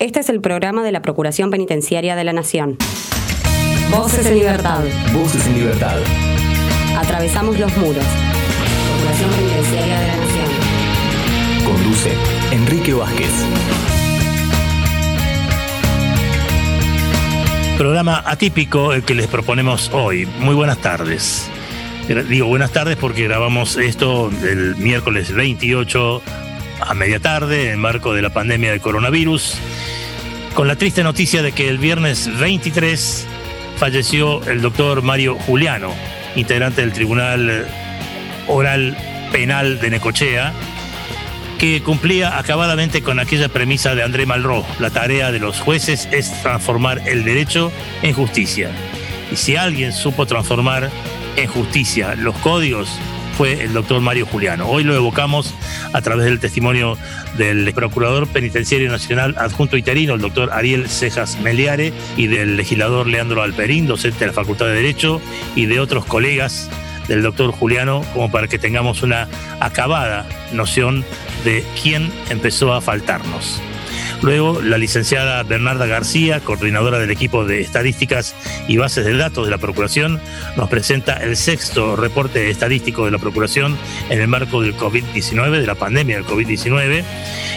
Este es el programa de la Procuración Penitenciaria de la Nación. Voces en libertad. Voces en libertad. Atravesamos los muros. Procuración Penitenciaria de la Nación. Conduce Enrique Vázquez. Programa atípico el que les proponemos hoy. Muy buenas tardes. Digo buenas tardes porque grabamos esto el miércoles 28 a media tarde en marco de la pandemia del coronavirus con la triste noticia de que el viernes 23 falleció el doctor Mario Juliano, integrante del Tribunal Oral Penal de Necochea, que cumplía acabadamente con aquella premisa de André Malraux, la tarea de los jueces es transformar el derecho en justicia. Y si alguien supo transformar en justicia los códigos, fue el doctor Mario Juliano. Hoy lo evocamos a través del testimonio del Procurador Penitenciario Nacional Adjunto Interino, el doctor Ariel Cejas Meliare, y del legislador Leandro Alperín, docente de la Facultad de Derecho, y de otros colegas del doctor Juliano, como para que tengamos una acabada noción de quién empezó a faltarnos. Luego, la licenciada Bernarda García, coordinadora del equipo de estadísticas y bases de datos de la Procuración, nos presenta el sexto reporte estadístico de la Procuración en el marco del COVID-19, de la pandemia del COVID-19.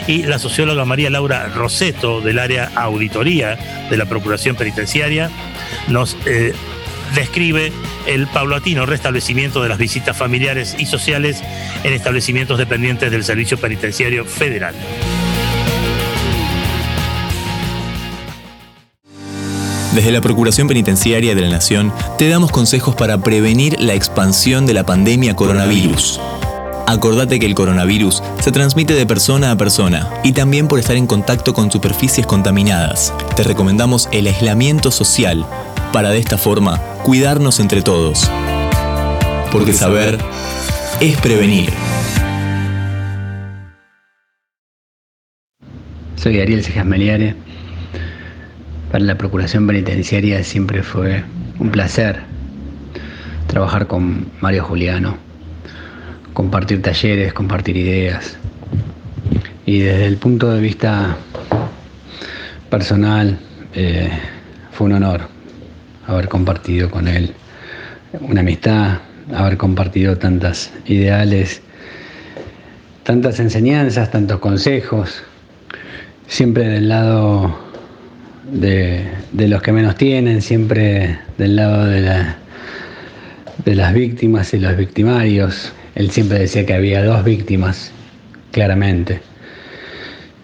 Y la socióloga María Laura Roseto, del área auditoría de la Procuración Penitenciaria, nos eh, describe el paulatino restablecimiento de las visitas familiares y sociales en establecimientos dependientes del Servicio Penitenciario Federal. Desde la Procuración Penitenciaria de la Nación te damos consejos para prevenir la expansión de la pandemia coronavirus. Acordate que el coronavirus se transmite de persona a persona y también por estar en contacto con superficies contaminadas. Te recomendamos el aislamiento social para de esta forma cuidarnos entre todos. Porque saber es prevenir. Soy Ariel Cejas Meliare para la Procuración Penitenciaria siempre fue un placer trabajar con Mario Juliano, compartir talleres, compartir ideas. Y desde el punto de vista personal, eh, fue un honor haber compartido con él una amistad, haber compartido tantas ideales, tantas enseñanzas, tantos consejos, siempre del lado de, los que menos tienen, siempre del lado de, la, de las víctimas y los victimarios. Él siempre decía que había dos víctimas, claramente.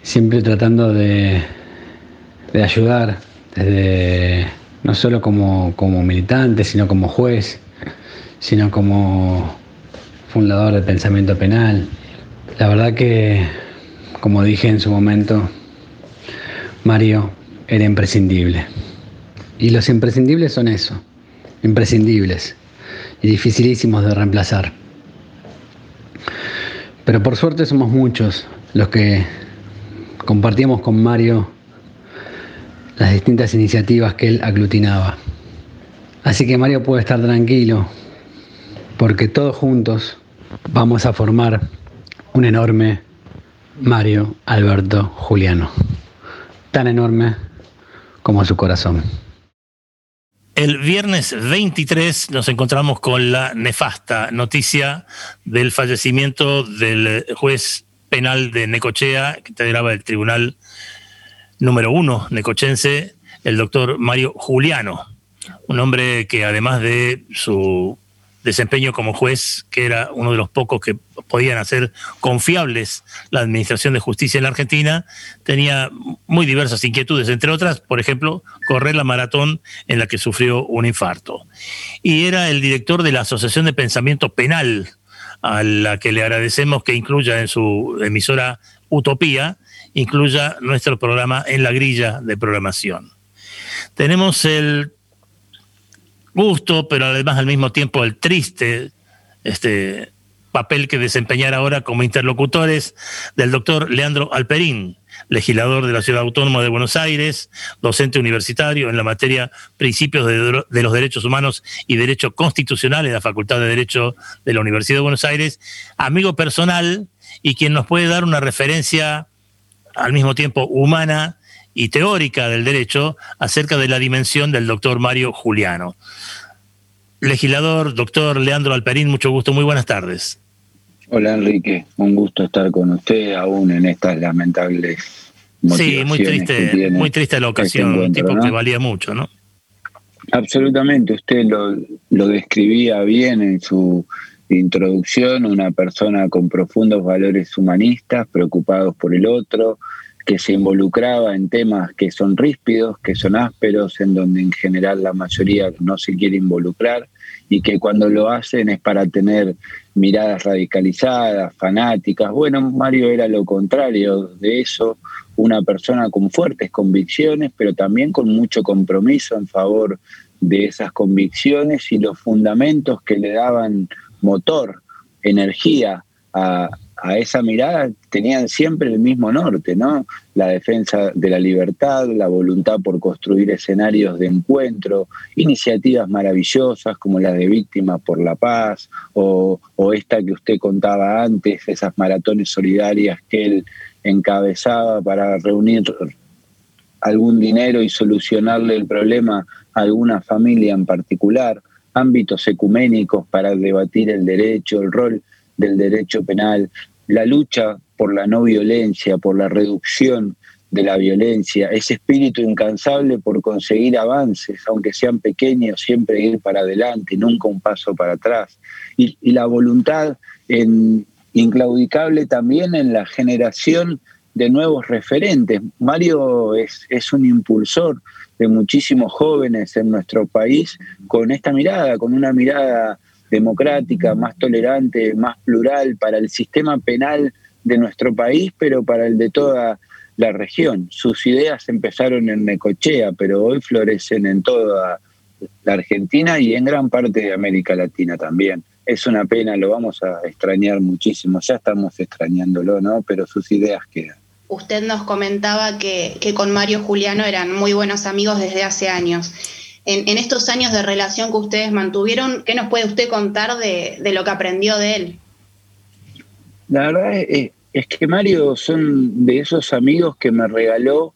Siempre tratando de, de ayudar, no solo como, como militante, sino como juez, sino como fundador del pensamiento penal. La verdad que, como dije en su momento, Mario era imprescindible. Y los imprescindibles son eso, imprescindibles y dificilísimos de reemplazar. Pero por suerte somos muchos los que compartíamos con Mario las distintas iniciativas que él aglutinaba. Así que Mario puede estar tranquilo, porque todos juntos vamos a formar un enorme Mario Alberto Juliano. Tan enorme como su corazón. El viernes 23 nos encontramos con la nefasta noticia del fallecimiento del juez penal de Necochea, que integraba el tribunal número uno necochense, el doctor Mario Juliano, un hombre que además de su desempeño como juez, que era uno de los pocos que podían hacer confiables la administración de justicia en la Argentina, tenía muy diversas inquietudes, entre otras, por ejemplo, correr la maratón en la que sufrió un infarto. Y era el director de la Asociación de Pensamiento Penal, a la que le agradecemos que incluya en su emisora Utopía, incluya nuestro programa en la grilla de programación. Tenemos el gusto, pero además al mismo tiempo el triste este, papel que desempeñar ahora como interlocutores del doctor Leandro Alperín, legislador de la Ciudad Autónoma de Buenos Aires, docente universitario en la materia Principios de, de, los Derechos Humanos y Derecho Constitucional en la Facultad de Derecho de la Universidad de Buenos Aires, amigo personal y quien nos puede dar una referencia al mismo tiempo humana y teórica del derecho acerca de la dimensión del doctor Mario Juliano. Legislador, doctor Leandro Alperín, mucho gusto, muy buenas tardes. Hola Enrique, un gusto estar con usted aún en estas lamentables Sí, muy triste, muy triste la este ocasión, un tipo que valía mucho, ¿no? Absolutamente, usted lo, lo describía bien en su introducción, una persona con profundos valores humanistas, preocupados por el otro, que se involucraba en temas que son ríspidos, que son ásperos, en donde en general la mayoría no se quiere involucrar y que cuando lo hacen es para tener miradas radicalizadas, fanáticas. Bueno, Mario era lo contrario de eso, una persona con fuertes convicciones, pero también con mucho compromiso en favor de esas convicciones y los fundamentos que le daban motor, energía a, esa mirada tenían siempre el mismo norte, ¿no? La defensa de la libertad, la voluntad por construir escenarios de encuentro, iniciativas maravillosas como las de Víctimas por la Paz o, o esta que usted contaba antes, esas maratones solidarias que él encabezaba para reunir algún dinero y solucionarle el problema a alguna familia en particular, ámbitos ecuménicos para debatir el derecho, el rol del derecho penal, la lucha por la no violencia, por la reducción de la violencia, ese espíritu incansable por conseguir avances, aunque sean pequeños, siempre ir para adelante, nunca un paso para atrás. Y, la voluntad en, inclaudicable también en la generación de nuevos referentes. Mario es, un impulsor de muchísimos jóvenes en nuestro país con esta mirada, con una mirada democrática, más tolerante, más plural para el sistema penal de nuestro país, pero para el de toda la región. Sus ideas empezaron en Necochea, pero hoy florecen en toda la Argentina y en gran parte de América Latina también es una pena, lo vamos a extrañar muchísimo, ya estamos extrañándolo, ¿no? Pero sus ideas quedan. Usted nos comentaba que, con Mario Juliano eran muy buenos amigos desde hace años. En, estos años de relación que ustedes mantuvieron, ¿qué nos puede usted contar de, lo que aprendió de él? La verdad es, es que Mario son de esos amigos que me regaló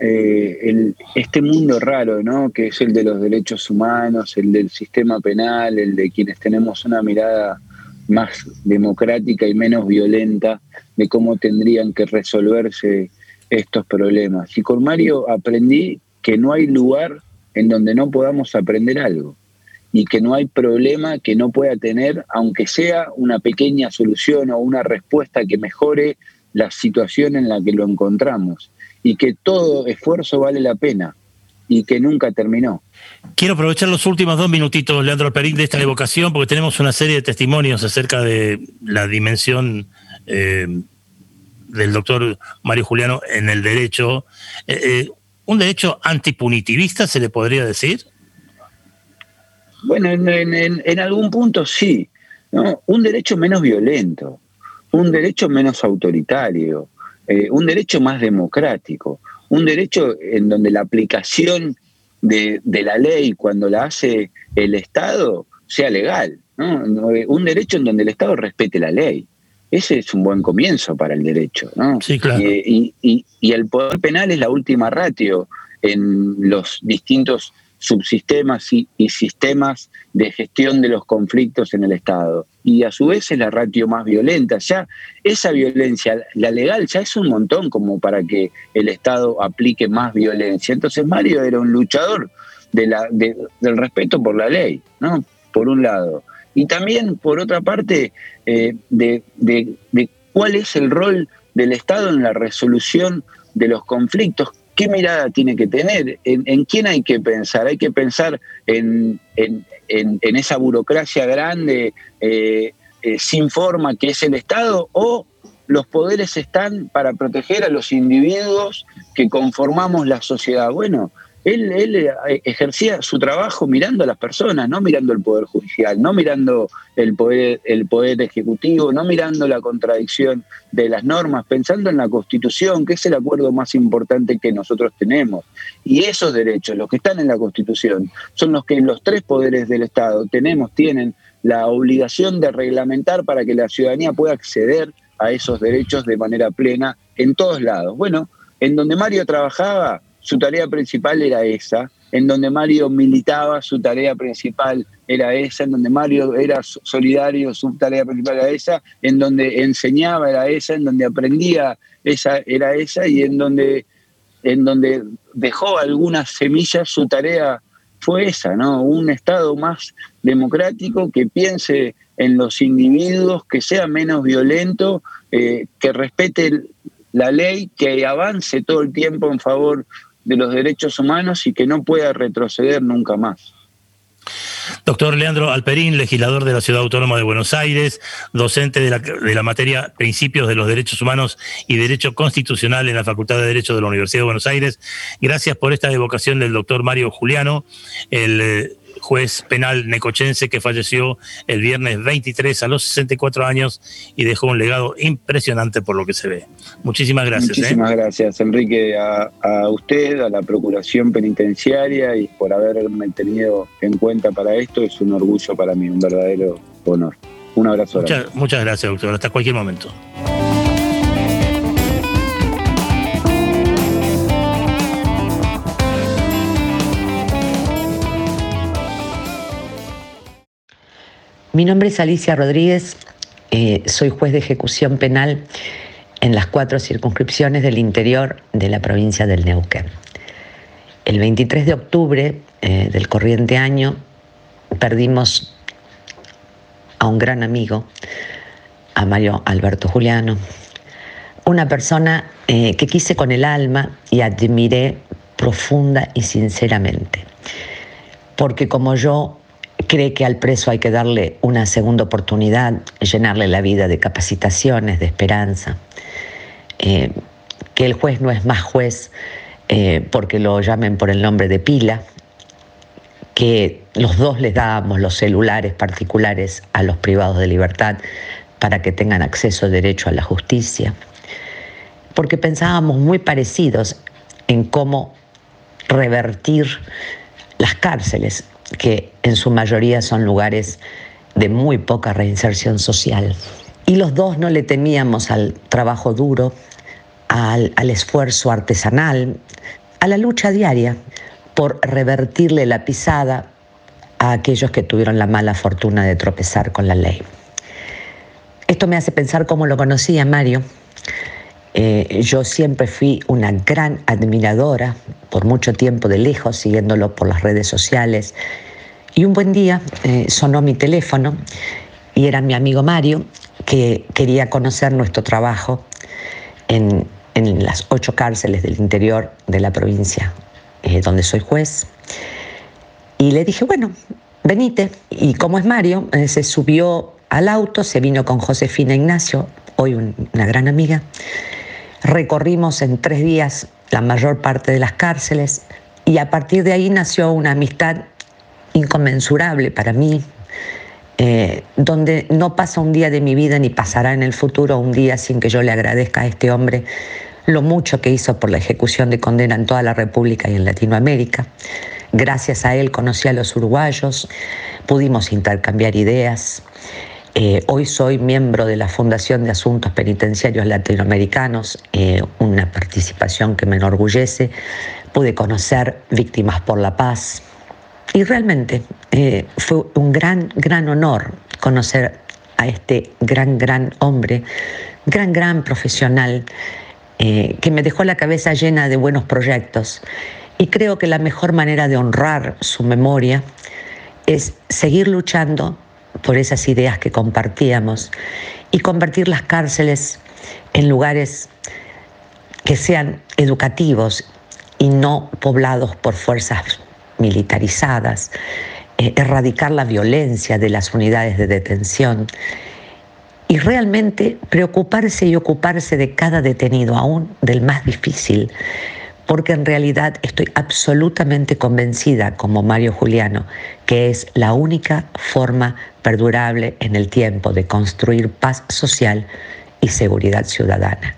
eh, el, este mundo raro, ¿no? que es el de los derechos humanos, el del sistema penal, el de quienes tenemos una mirada más democrática y menos violenta de cómo tendrían que resolverse estos problemas. Y con Mario aprendí que no hay lugar en donde no podamos aprender algo y que no hay problema que no pueda tener, aunque sea una pequeña solución o una respuesta que mejore la situación en la que lo encontramos y que todo esfuerzo vale la pena y que nunca terminó. Quiero aprovechar los últimos dos minutitos, Leandro Perín, de esta evocación, porque tenemos una serie de testimonios acerca de la dimensión eh, del doctor Mario Juliano en el derecho. Eh, eh, ¿Un derecho antipunitivista se le podría decir? Bueno, en, algún punto sí. ¿no? Un derecho menos violento, un derecho menos autoritario, eh, un derecho más democrático, un derecho en donde la aplicación de, la ley cuando la hace el Estado sea legal, un derecho en donde el Estado respete la ley. Ese es un buen comienzo para el derecho. ¿no? Sí, claro. y, y el poder penal es la última ratio en los distintos subsistemas y, sistemas de gestión de los conflictos en el Estado. Y a su vez es la ratio más violenta. Ya esa violencia, la legal, ya es un montón como para que el Estado aplique más violencia. Entonces Mario era un luchador de la, del respeto por la ley, ¿no? Por un lado. Y también, por otra parte, eh, de, de cuál es el rol del Estado en la resolución de los conflictos, ¿Qué mirada tiene que tener? ¿En, quién hay que pensar? Hay que pensar en, esa burocracia grande, eh, eh, sin forma, que es el Estado, o los poderes están para proteger a los individuos que conformamos la sociedad. Bueno, él, eh, ejercía su trabajo mirando a las personas, no mirando el Poder Judicial, no mirando el poder, el poder Ejecutivo, no mirando la contradicción de las normas, pensando en la Constitución, que es el acuerdo más importante que nosotros tenemos. Y esos derechos, los que están en la Constitución, son los que los tres poderes del Estado tenemos, tienen la obligación de reglamentar para que la ciudadanía pueda acceder a esos derechos de manera plena en todos lados. Bueno, en donde Mario trabajaba, su tarea principal era esa, en donde Mario militaba, su tarea principal era esa, en donde Mario era solidario, su tarea principal era esa, en donde enseñaba era esa, en donde aprendía esa era esa y en donde, en donde dejó algunas semillas, su tarea fue esa, ¿no? Un Estado más democrático que piense en los individuos, que sea menos violento, eh, que respete la ley, que avance todo el tiempo en favor de los derechos humanos y que no pueda retroceder nunca más. Doctor Leandro Alperín, legislador de la Ciudad Autónoma de Buenos Aires, docente de la, de la, materia Principios de los Derechos Humanos y Derecho Constitucional en la Facultad de Derecho de la Universidad de Buenos Aires. Gracias por esta evocación del doctor Mario Juliano, el eh, juez penal necochense que falleció el viernes 23 a los 64 años y dejó un legado impresionante por lo que se ve. Muchísimas gracias. ¿eh? Muchísimas gracias, Enrique, a, a, usted, a la Procuración Penitenciaria y por haberme tenido en cuenta para esto. Es un orgullo para mí, un verdadero honor. Un abrazo. Muchas, muchas gracias, doctor. Hasta cualquier momento. Mi nombre es Alicia Rodríguez, eh, soy juez de ejecución penal en las cuatro circunscripciones del interior de la provincia del Neuquén. El 23 de octubre eh, del corriente año perdimos a un gran amigo, a Mario Alberto Juliano, una persona eh, que quise con el alma y admiré profunda y sinceramente, porque como yo cree que al preso hay que darle una segunda oportunidad, llenarle la vida de capacitaciones, de esperanza, eh, que el juez no es más juez eh, porque lo llamen por el nombre de pila, que los dos les dábamos los celulares particulares a los privados de libertad para que tengan acceso derecho a la justicia, porque pensábamos muy parecidos en cómo revertir las cárceles, que en su mayoría son lugares de muy poca reinserción social. Y los dos no le temíamos al trabajo duro, al, al, esfuerzo artesanal, a la lucha diaria por revertirle la pisada a aquellos que tuvieron la mala fortuna de tropezar con la ley. Esto me hace pensar cómo lo conocía Mario. Eh, yo siempre fui una gran admiradora, por mucho tiempo de lejos, siguiéndolo por las redes sociales. Y un buen día eh, sonó mi teléfono y era mi amigo Mario, que quería conocer nuestro trabajo en, en las ocho cárceles del interior de la provincia eh, donde soy juez. Y le dije, bueno, venite. Y como es Mario, eh, se subió al auto, se vino con Josefina Ignacio, hoy un, una gran amiga. Recorrimos en tres días la mayor parte de las cárceles y a partir de ahí nació una amistad inconmensurable para mí, eh, donde no pasa un día de mi vida ni pasará en el futuro un día sin que yo le agradezca a este hombre lo mucho que hizo por la ejecución de condena en toda la República y en Latinoamérica. Gracias a él conocí a los uruguayos, pudimos intercambiar ideas. Eh, hoy soy miembro de la Fundación de Asuntos Penitenciarios Latinoamericanos, eh, una participación que me enorgullece. Pude conocer Víctimas por la Paz, y realmente eh, fue un gran, gran honor conocer a este gran, gran hombre, gran, gran profesional, que me dejó la cabeza llena de buenos proyectos. Y creo que la mejor manera de honrar su memoria es seguir luchando por esas ideas que compartíamos y convertir las cárceles en lugares que sean educativos y no poblados por fuerzas militarizadas, eh, erradicar la violencia de las unidades de detención y realmente preocuparse y ocuparse de cada detenido, aún del más difícil, porque en realidad estoy absolutamente convencida, como Mario Juliano, que es la única forma perdurable en el tiempo de construir paz social y seguridad ciudadana.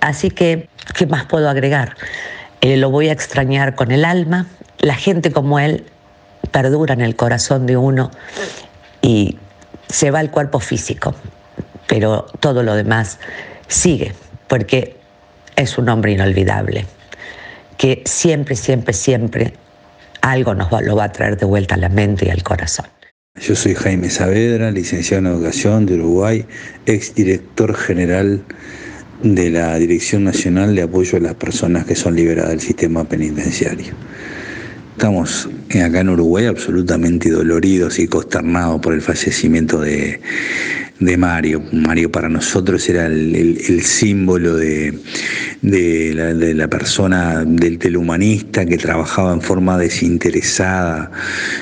Así que, ¿qué más puedo agregar? Eh, lo voy a extrañar con el alma, la gente como él perdura en el corazón de uno y se va el cuerpo físico, pero todo lo demás sigue, porque es un hombre inolvidable, que siempre, siempre, siempre algo nos lo va a traer de vuelta a la mente y al corazón. Yo soy Jaime Saavedra, licenciado en Educación de Uruguay, exdirector general de la Dirección Nacional de Apoyo a las Personas que son liberadas del sistema penitenciario. Estamos acá en Uruguay absolutamente doloridos y consternados por el fallecimiento de, de Mario. Mario para nosotros era el, símbolo de, de, la, persona, del, telhumanista que trabajaba en forma desinteresada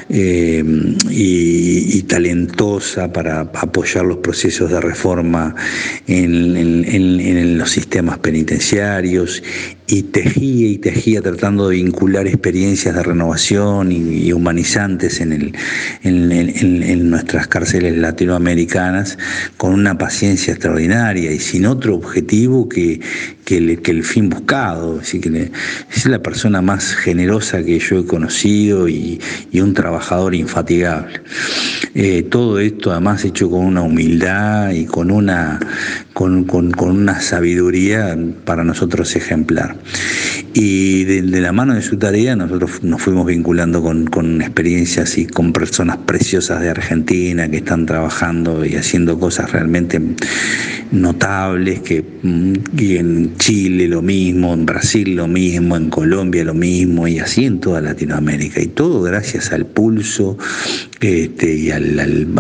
eh, y, talentosa para apoyar los procesos de reforma en, los sistemas penitenciarios y tejía y tejía tratando de vincular experiencias de renovación y, humanizantes en, el, en, nuestras cárceles latinoamericanas con una paciencia extraordinaria y sin otro objetivo que, que, el, fin buscado. Así que es la persona más generosa que yo he conocido y, un trabajador infatigable. Eh, todo esto además hecho con una humildad y con una, con, una sabiduría para nosotros ejemplar. Y de, la mano de su tarea nosotros nos fuimos vinculando con, con, experiencias y con personas preciosas de Argentina que están trabajando y haciendo cosas realmente notables, que mm, y en Chile lo mismo, en Brasil lo mismo, en Colombia lo mismo, y así en toda Latinoamérica. Y todo gracias al pulso este, y al,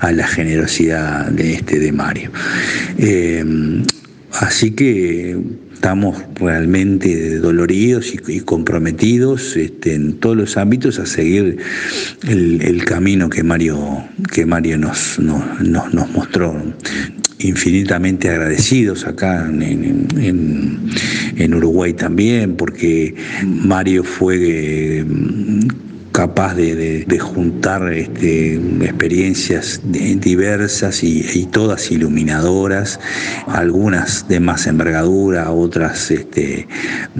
a la generosidad de, este, de Mario. Eh, así que estamos realmente doloridos y, comprometidos este, en todos los ámbitos a seguir el, camino que Mario, que Mario nos, nos, nos, mostró. Infinitamente agradecidos acá en, en, Uruguay también, porque Mario fue capaz de, juntar este, experiencias diversas y, todas iluminadoras, algunas de más envergadura, otras este,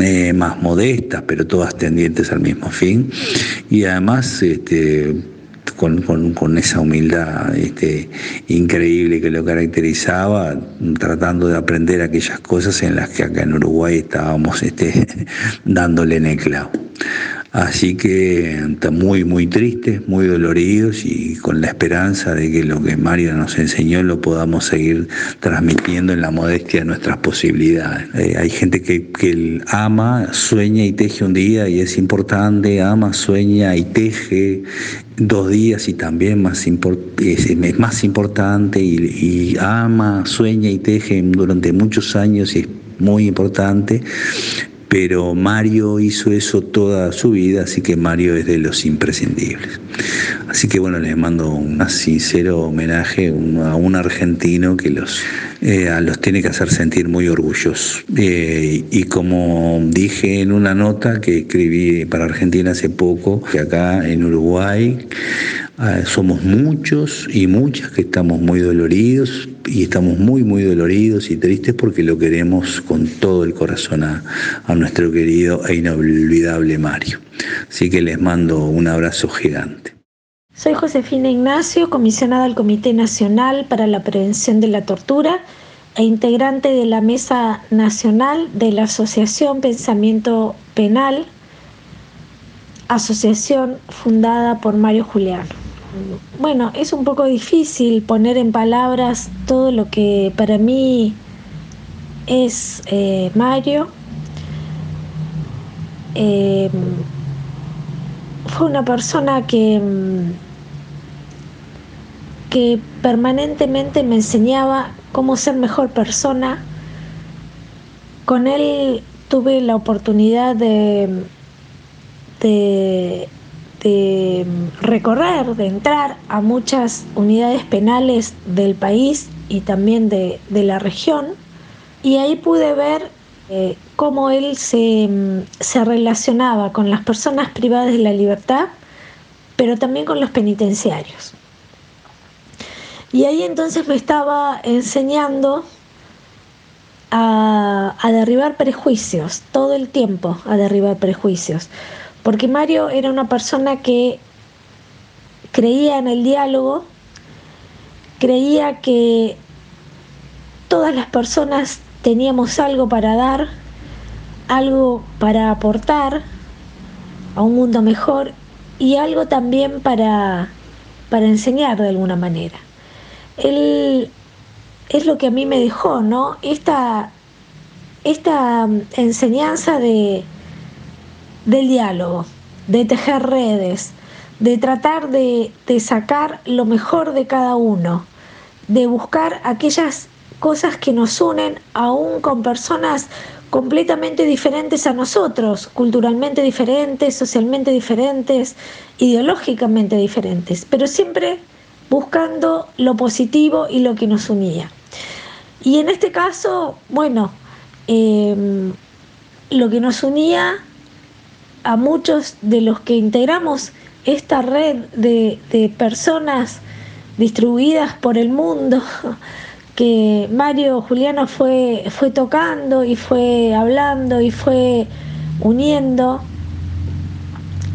eh, más modestas, pero todas tendientes al mismo fin. Y además, este, con, esa humildad increíble que lo caracterizaba, tratando de aprender aquellas cosas en las que acá en Uruguay estábamos este, dándole en el clavo. Así que muy, muy tristes, muy doloridos y con la esperanza de que lo que Mario nos enseñó lo podamos seguir transmitiendo en la modestia de nuestras posibilidades. Eh, hay gente que, ama, sueña y teje un día y es importante, ama, sueña y teje dos días y también más es, más importante y ama, sueña y teje durante muchos años y es muy importante pero Mario hizo eso toda su vida, así que Mario es de los imprescindibles. Así que bueno, les mando un sincero homenaje a un argentino que los, eh, los tiene que hacer sentir muy orgullosos. Eh, y como dije en una nota que escribí para Argentina hace poco, que acá en Uruguay Ah, somos muchos y muchas que estamos muy doloridos y estamos muy, muy doloridos y tristes porque lo queremos con todo el corazón a, nuestro querido e inolvidable Mario. Así que les mando un abrazo gigante. Soy Josefina Ignacio, comisionada del Comité Nacional para la Prevención de la Tortura e integrante de la Mesa Nacional de la Asociación Pensamiento Penal, asociación fundada por Mario Juliano bueno, es un poco difícil poner en palabras todo lo que para mí es eh, Mario. Eh, fue una persona que, que permanentemente me enseñaba cómo ser mejor persona. Con él tuve la oportunidad de, de de recorrer, de entrar a muchas unidades penales del país y también de, la región. Y ahí pude ver eh, cómo él se, se relacionaba con las personas privadas de la libertad, pero también con los penitenciarios. Y ahí entonces me estaba enseñando a, a, derribar prejuicios, todo el tiempo a derribar prejuicios. Porque Mario era una persona que creía en el diálogo, creía que todas las personas teníamos algo para dar, algo para aportar a un mundo mejor y algo también para, para enseñar de alguna manera. Él es lo que a mí me dejó, ¿no? Esta, esta enseñanza de, del diálogo, de tejer redes, de tratar de, sacar lo mejor de cada uno, de buscar aquellas cosas que nos unen aún con personas completamente diferentes a nosotros, culturalmente diferentes, socialmente diferentes, ideológicamente diferentes, pero siempre buscando lo positivo y lo que nos unía. Y en este caso, bueno, em, lo que nos unía a muchos de los que integramos esta red de, de personas distribuidas por el mundo, que Mario Juliano fue, fue tocando y fue hablando y fue uniendo,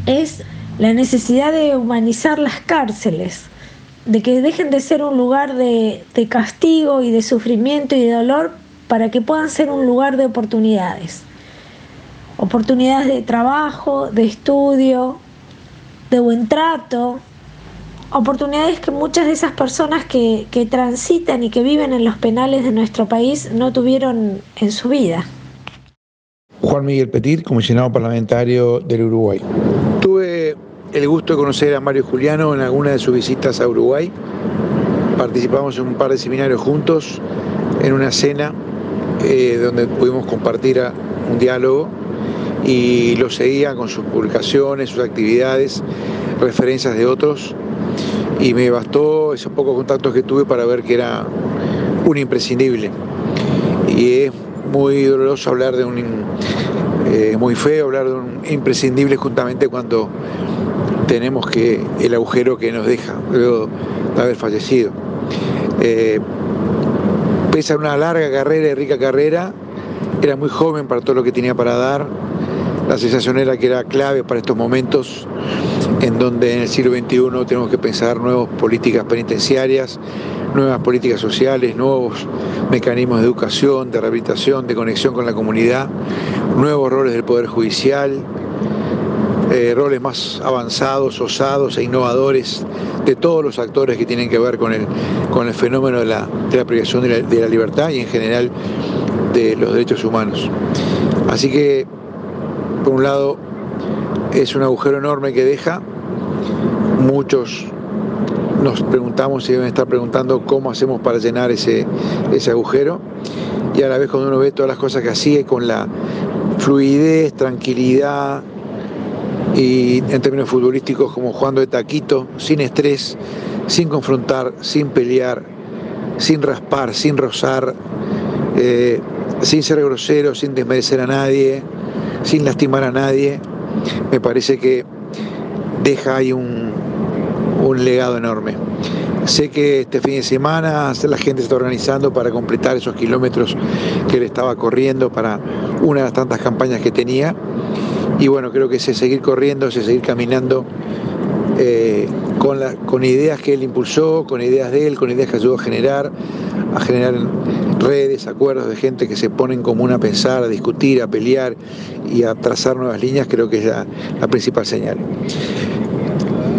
es la necesidad de humanizar las cárceles, de que dejen de ser un lugar de, de castigo y de sufrimiento y de dolor para que puedan ser un lugar de oportunidades. Oportunidades de trabajo, de estudio, de buen trato, oportunidades que muchas de esas personas que, que, transitan y que viven en los penales de nuestro país no tuvieron en su vida. Juan Miguel Petit, comisionado parlamentario del Uruguay. Tuve el gusto de conocer a Mario Juliano en alguna de sus visitas a Uruguay. Participamos en un par de seminarios juntos, en una cena eh, donde pudimos compartir un diálogo y lo seguía con sus publicaciones, sus actividades, referencias de otros y me bastó esos pocos contactos que tuve para ver que era un imprescindible. Y es muy doloroso hablar de un, eh, muy feo hablar de un imprescindible justamente cuando tenemos que el agujero que nos deja luego de haber fallecido. Eh, pese a una larga carrera y rica carrera, era muy joven para todo lo que tenía para dar. La sensación era que era clave para estos momentos en donde en el siglo XXI tenemos que pensar nuevas políticas penitenciarias, nuevas políticas sociales, nuevos mecanismos de educación, de rehabilitación, de conexión con la comunidad, nuevos roles del Poder Judicial, eh, roles más avanzados, osados e innovadores de todos los actores que tienen que ver con el, con el fenómeno de la, de la privación de la, de la libertad y en general de los derechos humanos. Así que, por un lado, es un agujero enorme que deja. Muchos nos preguntamos y deben estar preguntando cómo hacemos para llenar ese, ese agujero. Y a la vez cuando uno ve todas las cosas que hacía con la fluidez, tranquilidad y en términos futbolísticos como jugando de taquito, sin estrés, sin confrontar, sin pelear, sin raspar, sin rozar, eh, sin ser grosero, sin desmerecer a nadie, sin lastimar a nadie me parece que deja ahí un, un legado enorme. Sé que este fin de semana la gente se está organizando para completar esos kilómetros que él estaba corriendo para una de las tantas campañas que tenía. Y bueno, creo que ese seguir corriendo, ese seguir caminando eh, con, ideas que él impulsó, con ideas de él, con ideas que ayudó a generar, a generar redes, acuerdos de gente que se ponen común a pensar, a discutir, a pelear y a trazar nuevas líneas, creo que es la, principal señal.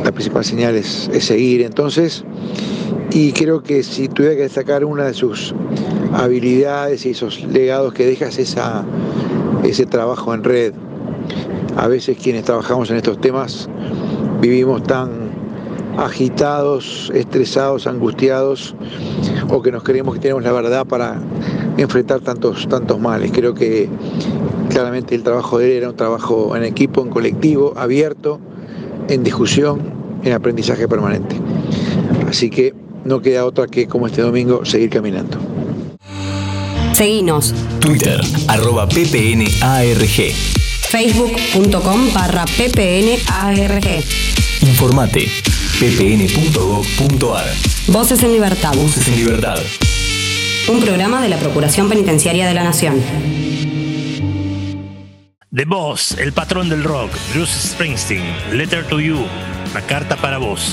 La principal señal es, seguir entonces, y creo que si tuviera que destacar una de sus habilidades y esos legados que deja es esa, ese trabajo en red. A veces quienes trabajamos en estos temas vivimos tan agitados, estresados, angustiados, o que nos creemos que tenemos la verdad para enfrentar tantos, tantos males. Creo que claramente el trabajo de él era un trabajo en equipo, en colectivo, abierto, en discusión, en aprendizaje permanente. Así que no queda otra que, como este domingo, seguir caminando. Seguinos. Twitter, arroba ppnarg. Facebook.com barra ppnarg. Informate ppn.gov.ar. Voces en Libertad. Voces en Libertad. Un programa de la Procuración Penitenciaria de la Nación. The Boss, el patrón del rock, Bruce Springsteen, Letter to You, una carta para vos.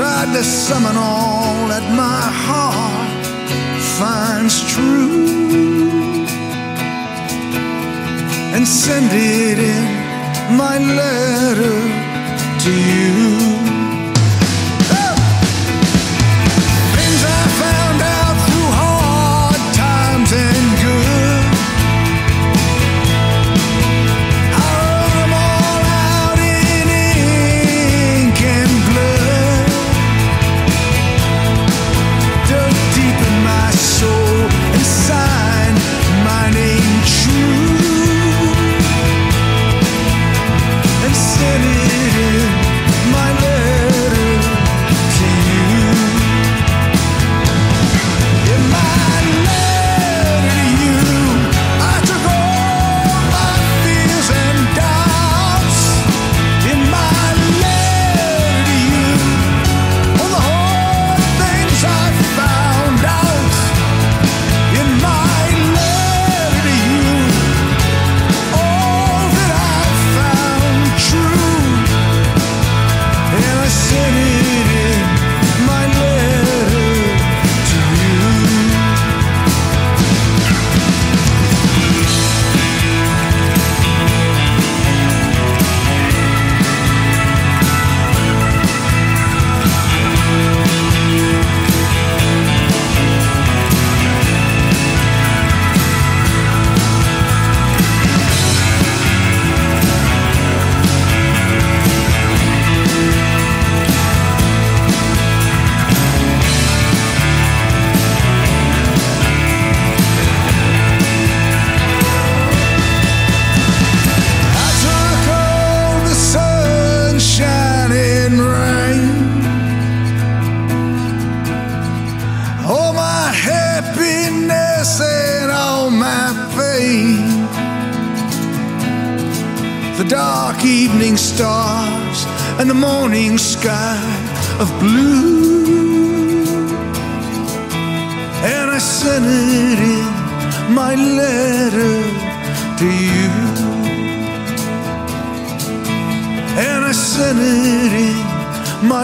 Tried to summon all that my heart finds true and send it in my letter to you.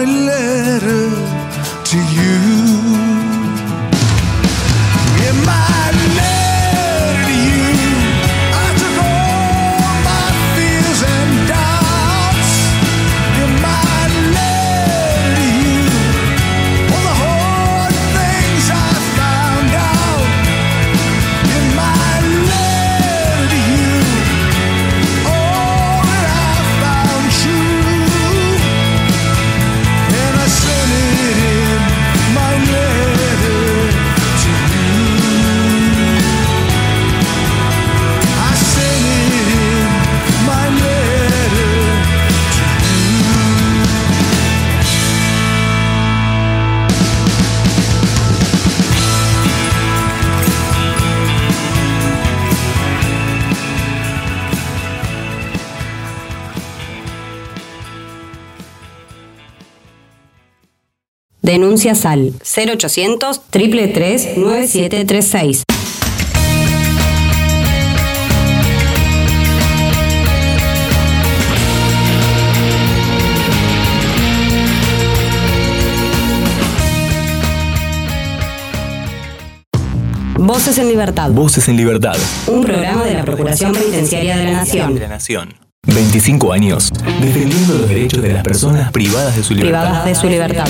will live Denuncias al 0800 333 9736. Voces en Libertad. Voces en Libertad. Un programa de la Procuración Penitenciaria de la Nación. De la Nación. 25 años defendiendo los derechos de las personas privadas de su libertad. Privadas de su libertad.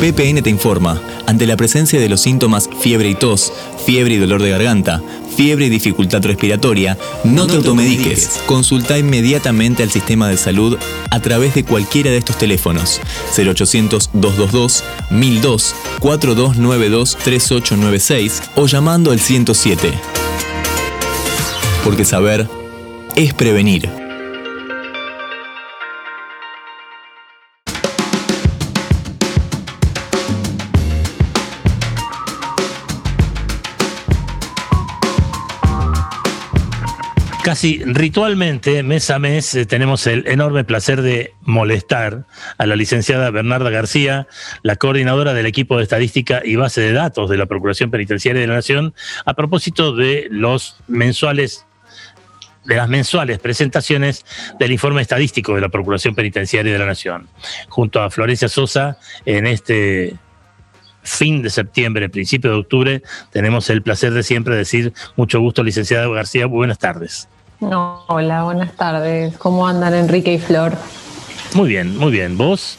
PPN te informa, ante la presencia de los síntomas fiebre y tos, fiebre y dolor de garganta, fiebre y dificultad respiratoria, no, te automediques. Consulta inmediatamente al sistema de salud a través de cualquiera de estos teléfonos 0800-222, 1002, 4292-3896 o llamando al 107. Porque saber es prevenir. Casi ritualmente, mes a mes, eh, tenemos el enorme placer de molestar a la licenciada Bernarda García, la coordinadora del equipo de estadística y base de datos de la Procuración Penitenciaria de la Nación, a propósito de los mensuales de las mensuales presentaciones del informe estadístico de la Procuración Penitenciaria de la Nación. Junto a Florencia Sosa, en este fin de septiembre, principio de octubre, tenemos el placer de siempre decir mucho gusto, licenciada García, buenas tardes. No, hola, buenas tardes. ¿Cómo andan Enrique y Flor? Muy bien, muy bien. ¿Vos?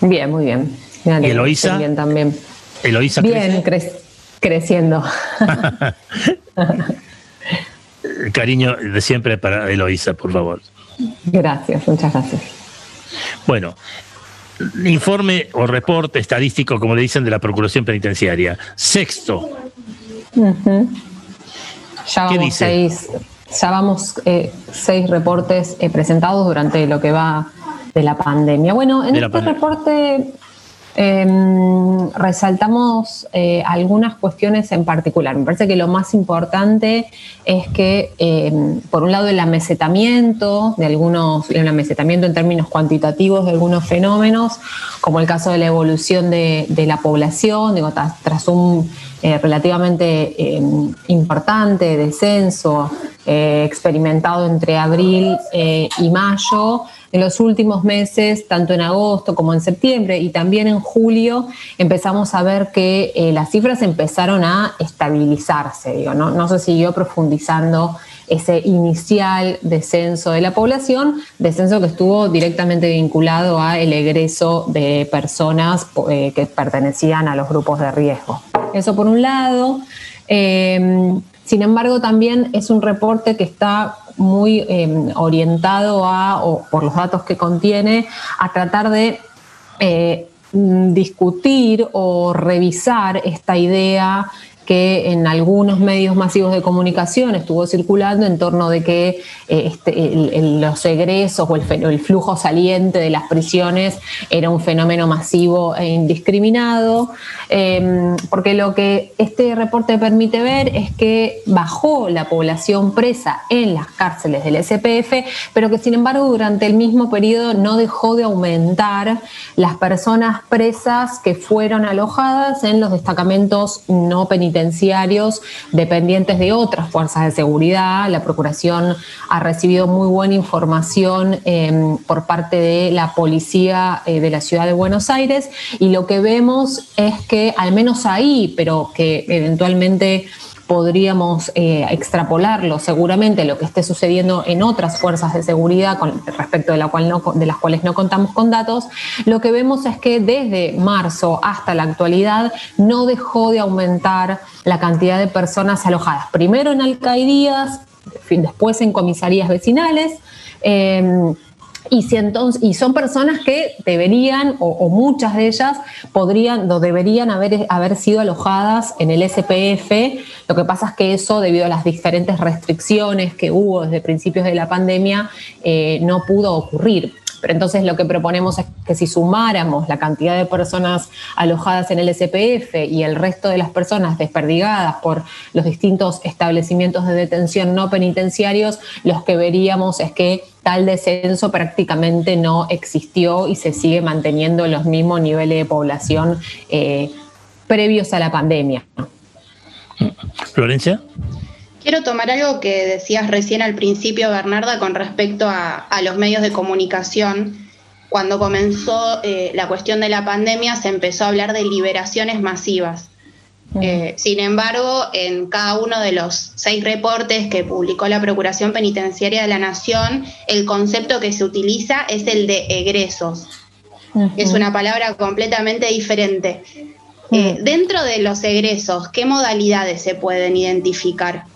Bien, muy bien. ¿Y Eloísa? Bien también. Eloísa Bien, cre- creciendo. Cariño de siempre para Eloísa, por favor. Gracias, muchas gracias. Bueno, informe o reporte estadístico, como le dicen, de la Procuración Penitenciaria. Sexto. Ya ¿Qué dice? seis, ya vamos eh, seis reportes eh, presentados durante lo que va de la pandemia. Bueno, en este pandemia. reporte em, resaltamos eh, algunas cuestiones en particular. Me parece que lo más importante es que, em, por un lado, el amesetamiento de algunos, el amesetamiento en términos cuantitativos de algunos fenómenos, como el caso de la evolución de, la población, digo, tras, un eh, relativamente eh, importante descenso eh, experimentado entre abril y mayo. En los últimos meses, tanto en agosto como en septiembre y también en julio, empezamos a ver que eh, las cifras empezaron a estabilizarse. ¿no? no se siguió profundizando ese inicial descenso de la población, descenso que estuvo directamente vinculado a el egreso de personas eh, que pertenecían a los grupos de riesgo. Eso por un lado. Eh, sin embargo, también es un reporte que está muy eh, orientado a, o por los datos que contiene, a tratar de eh, discutir o revisar esta idea que en algunos medios masivos de comunicación estuvo circulando en torno de que eh, este, el- los egresos o el, flujo saliente de las prisiones era un fenómeno masivo e indiscriminado, eh, porque lo que este reporte permite ver es que bajó la población presa en las cárceles del SPF, pero que sin embargo durante el mismo periodo no dejó de aumentar las personas presas que fueron alojadas en los destacamentos no penitenciarios dependientes de otras fuerzas de seguridad. La Procuración ha recibido muy buena información eh, por parte de la Policía eh, de la Ciudad de Buenos Aires y lo que vemos es que al menos ahí, pero que eventualmente podríamos eh, extrapolarlo seguramente lo que esté sucediendo en otras fuerzas de seguridad respecto de, la cual no, de las cuales no contamos con datos, lo que vemos es que desde marzo hasta la actualidad no dejó de aumentar la cantidad de personas alojadas, primero en alcaldías, fin, después en comisarías vecinales. eh, y, son personas que deberían, o, o muchas de ellas, podrían o deberían haber, haber sido alojadas en el SPF. Lo que pasa es que eso, debido a las diferentes restricciones que hubo desde principios de la pandemia, eh, no pudo ocurrir. Pero entonces lo que proponemos es que si sumáramos la cantidad de personas alojadas en el SPF y el resto de las personas desperdigadas por los distintos establecimientos de detención no penitenciarios, los que veríamos es que tal descenso prácticamente no existió y se sigue manteniendo los mismos niveles de población eh, previos a la pandemia. Florencia. Quiero tomar algo que decías recién al principio, Bernarda, con respecto a, a los medios de comunicación. Cuando comenzó eh, la cuestión de la pandemia, se empezó a hablar de liberaciones masivas. Eh, sin embargo, en cada uno de los seis reportes que publicó la Procuración Penitenciaria de la Nación, el concepto que se utiliza es el de egresos. Es una palabra completamente diferente. Eh, dentro de los egresos, ¿qué modalidades se pueden identificar?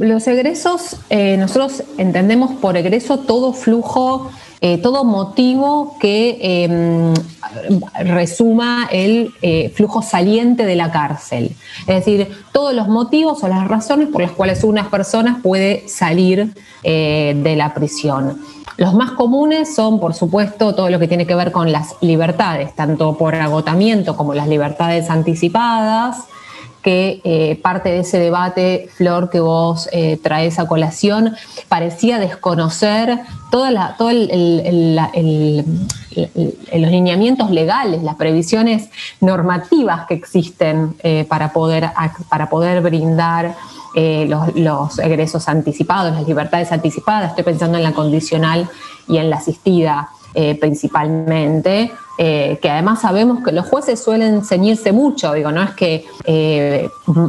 Los egresos, eh, nosotros entendemos por egreso todo flujo, eh, todo motivo que eh, resuma el eh, flujo saliente de la cárcel. Es decir, todos los motivos o las razones por las cuales unas personas puede salir de la prisión. Los más comunes son, por supuesto, todo lo que tiene que ver con las libertades, tanto por agotamiento como las libertades anticipadas, que eh, parte de ese debate, Flor, que vos eh, traes a colación, parecía desconocer toda la, todo el- los lineamientos legales, las previsiones normativas que existen eh, para, poder, para poder brindar eh, los egresos anticipados, las libertades anticipadas. Estoy pensando en la condicional y en la asistida eh, principalmente, eh, que además sabemos que los jueces suelen ceñirse mucho, digo, no es que, eh,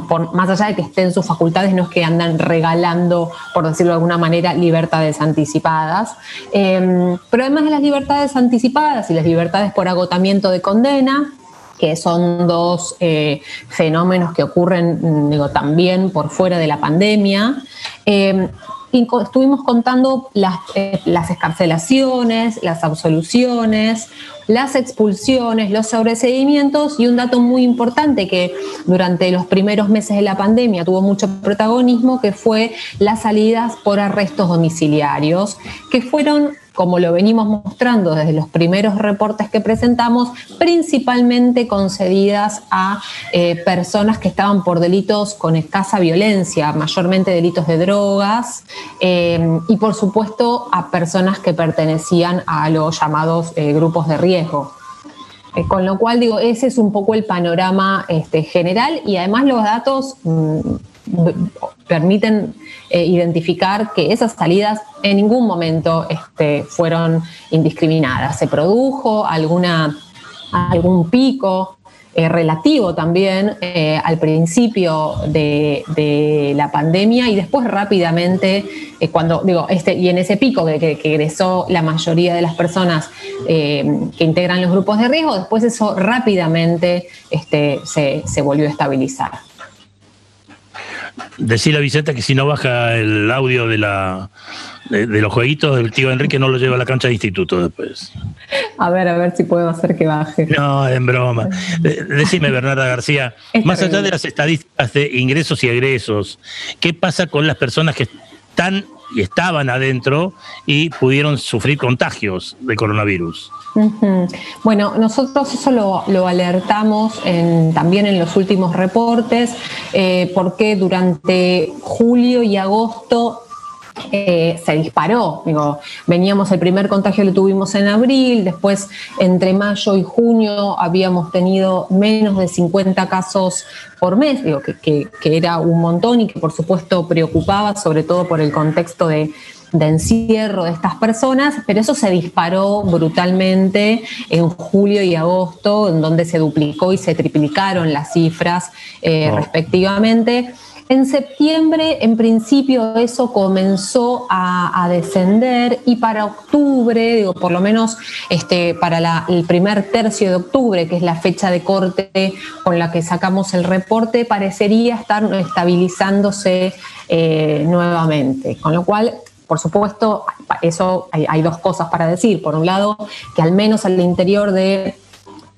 por- más allá de que estén sus facultades, no es que andan regalando, por decirlo de alguna manera, libertades anticipadas. Eh, pero además de las libertades anticipadas y las libertades por agotamiento de condena, que son dos fenómenos que ocurren mm, digo, también por fuera de la pandemia. Eh, estuvimos contando las, eh, las escarcelaciones, las absoluciones, las expulsiones, los sobreseguimientos y un dato muy importante que durante los primeros meses de la pandemia tuvo mucho protagonismo, que fue las salidas por arrestos domiciliarios, que fueron como lo venimos mostrando desde los primeros reportes que presentamos, principalmente concedidas a eh, personas que estaban por delitos con escasa violencia, mayormente delitos de drogas, eh, y por supuesto a personas que pertenecían a los llamados eh, grupos de riesgo. Con lo cual, digo, ese es un poco el panorama este, general y además los datos mm, permiten eh, identificar que esas salidas en ningún momento este, fueron indiscriminadas. Se produjo alguna, algún pico eh, relativo también eh, al principio de, la pandemia y después rápidamente, cuando digo, este, y en ese pico que, que- egresó la mayoría de las personas que integran los grupos de riesgo, después eso rápidamente este, se, se volvió a estabilizar. Decirle a Vicente que si no baja el audio de la de, de los jueguitos, el tío Enrique no lo lleva a la cancha de instituto después. A ver, a ver si puedo hacer que baje. No, en broma. Decime, Bernarda García, Es más allá de las estadísticas de ingresos y egresos, ¿qué pasa con las personas que están y estaban adentro y pudieron sufrir contagios de coronavirus? Bueno, nosotros eso lo, lo alertamos en- también en los últimos reportes, eh, porque durante julio y agosto eh, se disparó. Digo, veníamos, el primer contagio lo tuvimos en abril, después entre mayo y junio habíamos tenido menos de 50 casos por mes, digo, que, que- que era un montón y que por supuesto preocupaba, sobre todo por el contexto de, de encierro de estas personas, pero eso se disparó brutalmente en julio y agosto, en donde se duplicó y se triplicaron las cifras eh, Oh. respectivamente. En septiembre, en principio, eso comenzó a, a descender y para octubre, digo, por lo menos este, para el primer tercio de octubre, que es la fecha de corte con la que sacamos el reporte, parecería estar estabilizándose eh, nuevamente. Con lo cual, por supuesto, eso hay dos cosas para decir. Por un lado, que al menos al interior de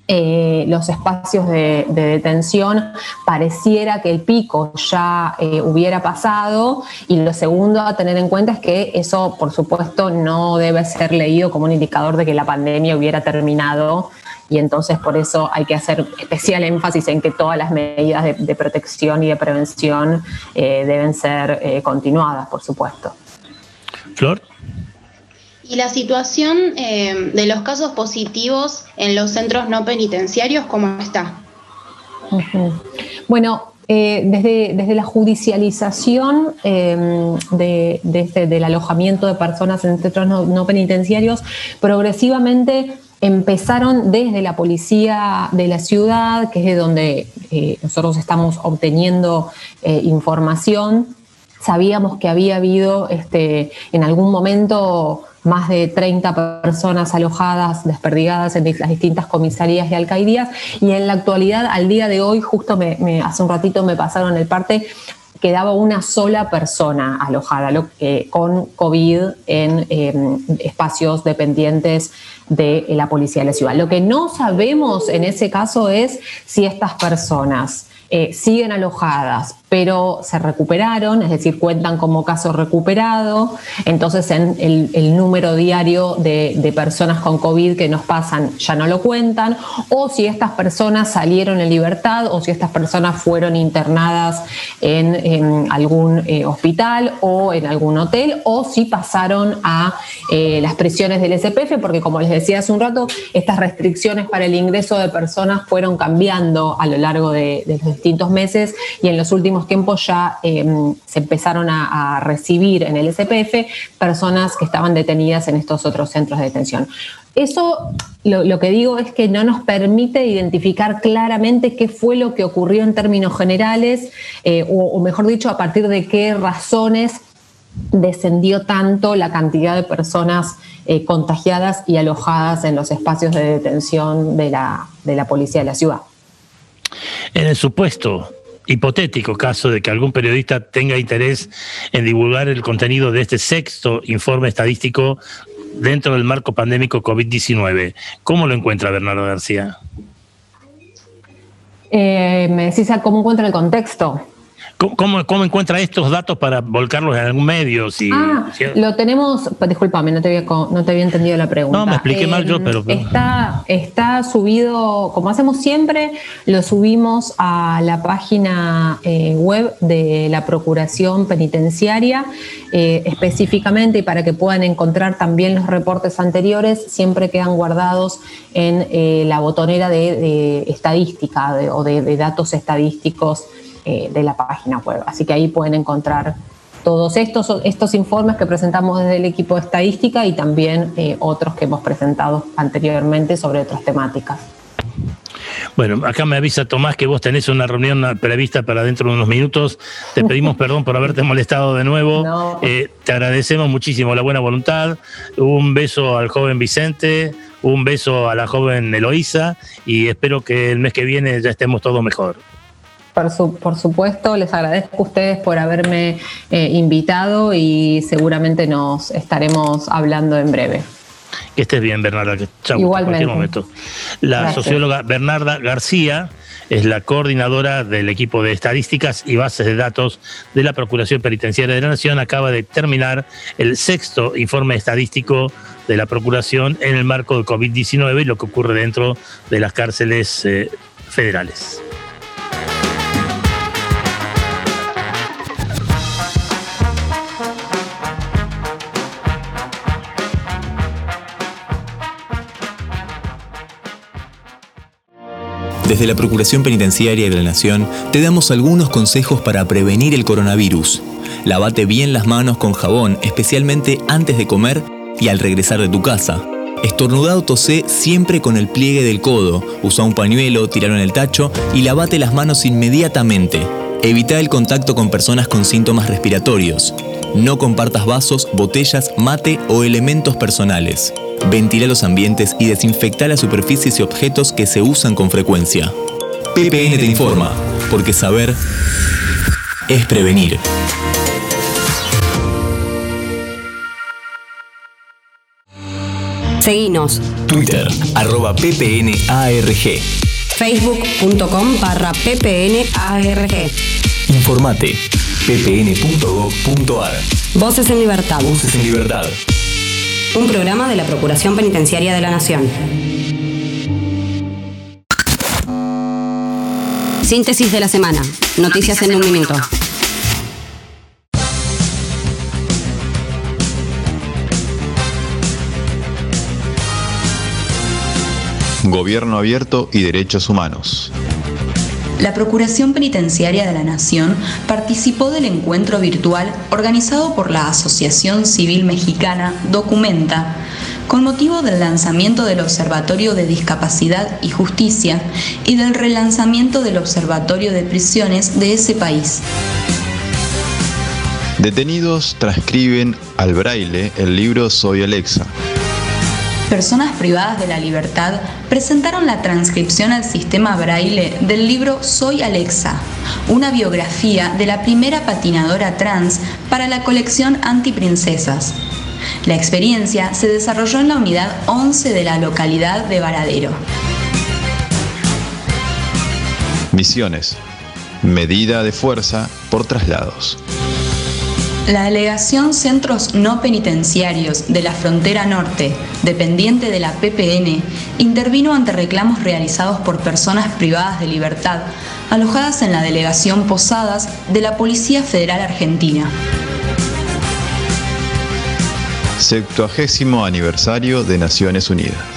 eh, los espacios de, de detención pareciera que el pico ya eh, hubiera pasado y lo segundo a tener en cuenta es que eso por supuesto no debe ser leído como un indicador de que la pandemia hubiera terminado y entonces por eso hay que hacer especial énfasis en que todas las medidas de, de protección y de prevención eh, deben ser eh, continuadas por supuesto. Flor. ¿Y la situación eh, de los casos positivos en los centros no penitenciarios, cómo está? Bueno, eh, desde, desde la judicialización eh, de- este- del alojamiento de personas en centros no, penitenciarios, progresivamente empezaron desde la policía de la ciudad, que es de donde eh, nosotros estamos obteniendo información. Sabíamos que había habido este, en algún momento más de 30 personas alojadas, desperdigadas en las distintas comisarías y alcaldías, y en la actualidad, al día de hoy, justo hace un ratito me pasaron el parte, quedaba una sola persona alojada con COVID en eh, espacios dependientes de la policía de la ciudad. Lo que no sabemos en ese caso es si estas personas eh, siguen alojadas, pero se recuperaron, es decir, cuentan como caso recuperado, entonces en el, número diario de, personas con COVID que nos pasan ya no lo cuentan, o si estas personas salieron en libertad o si estas personas fueron internadas en, algún eh, hospital o en algún hotel, o si pasaron a eh, las prisiones del SPF, porque como les decía hace un rato, estas restricciones para el ingreso de personas fueron cambiando a lo largo de, de los distintos meses y en los últimos tiempos ya eh, se empezaron a, recibir en el SPF personas que estaban detenidas en estos otros centros de detención. Eso lo, que digo es que no nos permite identificar claramente qué fue lo que ocurrió en términos generales, eh, o, o, mejor dicho, a partir de qué razones descendió tanto la cantidad de personas eh, contagiadas y alojadas en los espacios de detención de la, de la policía de la ciudad. En el supuesto hipotético caso de que algún periodista tenga interés en divulgar el contenido de este sexto informe estadístico dentro del marco pandémico COVID-19. ¿Cómo lo encuentra Bernardo García? Eh, me decís cómo encuentra el contexto. ¿Cómo, ¿Cómo, encuentra estos datos para volcarlos en algún medio? Si, ah, si... lo tenemos, discúlpame, no te, había, no te había entendido la pregunta. No, me expliqué eh, mal yo, pero... Está, está subido, como hacemos siempre, lo subimos a la página eh, web de la Procuración Penitenciaria, eh, específicamente, y para que puedan encontrar también los reportes anteriores, siempre quedan guardados en eh, la botonera de, de estadística de, o de, de datos estadísticos eh, de la página web. Así que ahí pueden encontrar todos estos, estos informes que presentamos desde el equipo de estadística y también eh, otros que hemos presentado anteriormente sobre otras temáticas. Bueno, acá me avisa Tomás que vos tenés una reunión prevista para dentro de unos minutos. Te pedimos perdón por haberte molestado de nuevo. No. Eh, te agradecemos muchísimo la buena voluntad. Un beso al joven Vicente, un beso a la joven Eloísa y espero que el mes que viene ya estemos todos mejor. Por, su, por, supuesto, les agradezco a ustedes por haberme eh, invitado y seguramente nos estaremos hablando en breve. Que estés bien, Bernarda. Chau, Igualmente. momento. La Gracias. socióloga Bernarda García es la coordinadora del equipo de estadísticas y bases de datos de la Procuración Penitenciaria de la Nación. Acaba de terminar el sexto informe estadístico de la Procuración en el marco de COVID-19 y lo que ocurre dentro de las cárceles eh, federales. Desde la Procuración Penitenciaria de la Nación te damos algunos consejos para prevenir el coronavirus. Lavate bien las manos con jabón, especialmente antes de comer y al regresar de tu casa. Estornudado tosé siempre con el pliegue del codo. Usa un pañuelo, tiralo en el tacho y lavate las manos inmediatamente. Evita el contacto con personas con síntomas respiratorios. No compartas vasos, botellas, mate o elementos personales. Ventila los ambientes y desinfecta las superficies y objetos que se usan con frecuencia. PPN te informa, porque saber es prevenir. Seguinos. Twitter, arroba ppnarg. Facebook.com barra ppnarg. Informate, ppn.gov.ar. Voces en libertad. Voces en libertad. Un programa de la Procuración Penitenciaria de la Nación. Síntesis de la semana. Noticias en un minuto. Gobierno abierto y derechos humanos. La Procuración Penitenciaria de la Nación participó del encuentro virtual organizado por la Asociación Civil Mexicana Documenta con motivo del lanzamiento del Observatorio de Discapacidad y Justicia y del relanzamiento del Observatorio de Prisiones de ese país. Detenidos transcriben al braille el libro Soy Alexa. Personas privadas de la libertad presentaron la transcripción al sistema braille del libro Soy Alexa, una biografía de la primera patinadora trans para la colección Antiprincesas. La experiencia se desarrolló en la unidad 11 de la localidad de Varadero. Misiones. medida de fuerza por traslados. La delegación Centros No Penitenciarios de la Frontera Norte, dependiente de la PPN, intervino ante reclamos realizados por personas privadas de libertad alojadas en la delegación Posadas de la Policía Federal Argentina. Septuagésimo aniversario de Naciones Unidas.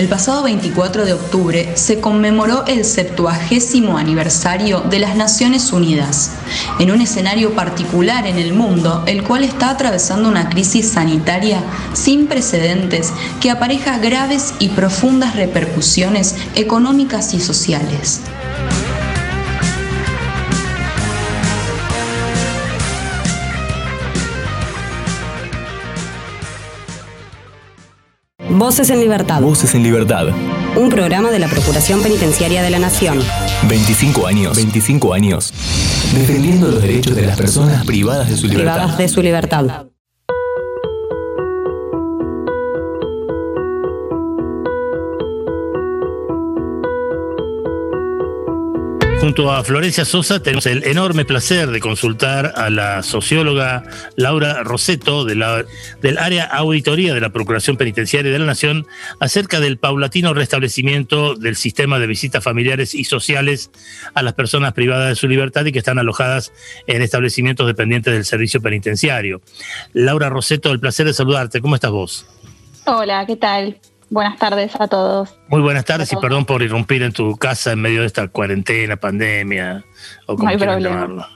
El pasado 24 de octubre se conmemoró el 70 aniversario de las Naciones Unidas, en un escenario particular en el mundo, el cual está atravesando una crisis sanitaria sin precedentes que apareja graves y profundas repercusiones económicas y sociales. Voces en Libertad. Voces en Libertad. Un programa de la Procuración Penitenciaria de la Nación. 25 años. 25 años. Defendiendo los derechos de las personas privadas de su libertad. Privadas de su libertad. Junto a Florencia Sosa tenemos el enorme placer de consultar a la socióloga Laura Roseto del área auditoría de la Procuración Penitenciaria de la Nación acerca del paulatino restablecimiento del sistema de visitas familiares y sociales a las personas privadas de su libertad y que están alojadas en establecimientos dependientes del servicio penitenciario. Laura Roseto, el placer de saludarte. ¿Cómo estás vos? Hola, ¿qué tal? Buenas tardes a todos. Muy buenas tardes y perdón por irrumpir en tu casa en medio de esta cuarentena, pandemia o como No hay quieran problema. llamarlo.